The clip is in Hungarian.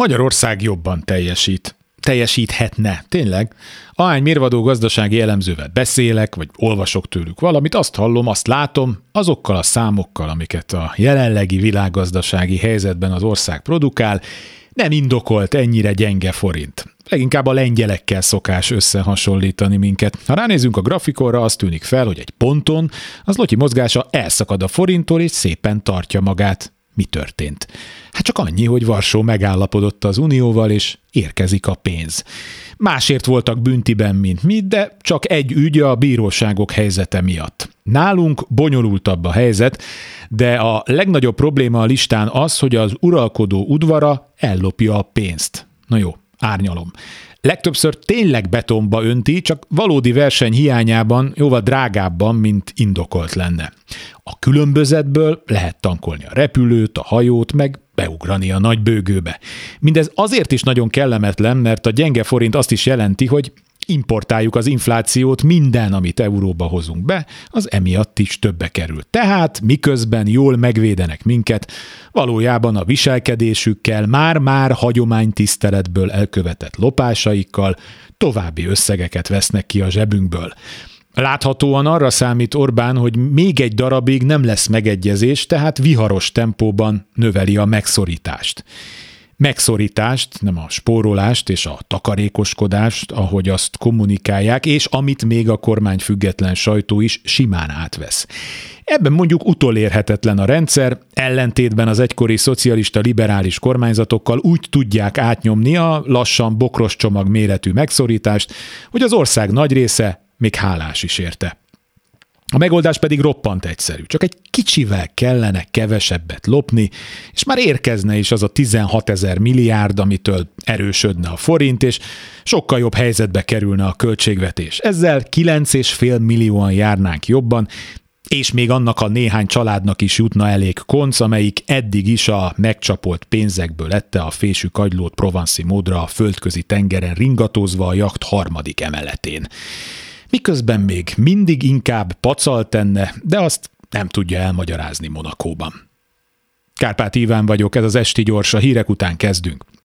Magyarország jobban teljesít. Teljesíthetne, tényleg. Ahány mérvadó gazdasági elemzővel beszélek, vagy olvasok tőlük valamit, azt hallom, azt látom, azokkal a számokkal, amiket a jelenlegi világgazdasági helyzetben az ország produkál, nem indokolt ennyire gyenge forint. Leginkább a lengyelekkel szokás összehasonlítani minket. Ha ránézünk a grafikonra, az tűnik fel, hogy egy ponton az lotyi mozgása elszakad a forinttól, és szépen tartja magát. Mi történt? Hát csak annyi, hogy Varsó megállapodott az Unióval, és érkezik a pénz. Másért voltak büntiben, mint mi, de csak egy ügy a bíróságok helyzete miatt. Nálunk bonyolultabb a helyzet, de a legnagyobb probléma a listán az, hogy az uralkodó udvara ellopja a pénzt. Na jó, árnyalom. Legtöbbször tényleg betonba önti, csak valódi verseny hiányában jóval drágábban, mint indokolt lenne. A különbözetből lehet tankolni a repülőt, a hajót, meg beugrani a nagy bőgőbe. Mindez azért is nagyon kellemetlen, mert a gyenge forint azt is jelenti, hogy importáljuk az inflációt, minden, amit euróba hozunk be, az emiatt is többe kerül. Tehát miközben jól megvédenek minket, valójában a viselkedésükkel, már-már hagyománytiszteletből elkövetett lopásaikkal további összegeket vesznek ki a zsebünkből. Láthatóan arra számít Orbán, hogy még egy darabig nem lesz megegyezés, tehát viharos tempóban növeli a megszorítást megszorítást, nem a spórolást és a takarékoskodást, ahogy azt kommunikálják, és amit még a kormány független sajtó is simán átvesz. Ebben mondjuk utolérhetetlen a rendszer, ellentétben az egykori szocialista liberális kormányzatokkal úgy tudják átnyomni a lassan bokros csomag méretű megszorítást, hogy az ország nagy része még hálás is érte. A megoldás pedig roppant egyszerű. Csak egy kicsivel kellene kevesebbet lopni, és már érkezne is az a 16 ezer milliárd, amitől erősödne a forint, és sokkal jobb helyzetbe kerülne a költségvetés. Ezzel 9,5 millióan járnánk jobban, és még annak a néhány családnak is jutna elég konc, amelyik eddig is a megcsapolt pénzekből ette a fésű kagylót provanszi módra a földközi tengeren ringatózva a jakt harmadik emeletén miközben még mindig inkább pacal tenne, de azt nem tudja elmagyarázni Monakóban. Kárpát Iván vagyok, ez az Esti Gyors, a hírek után kezdünk.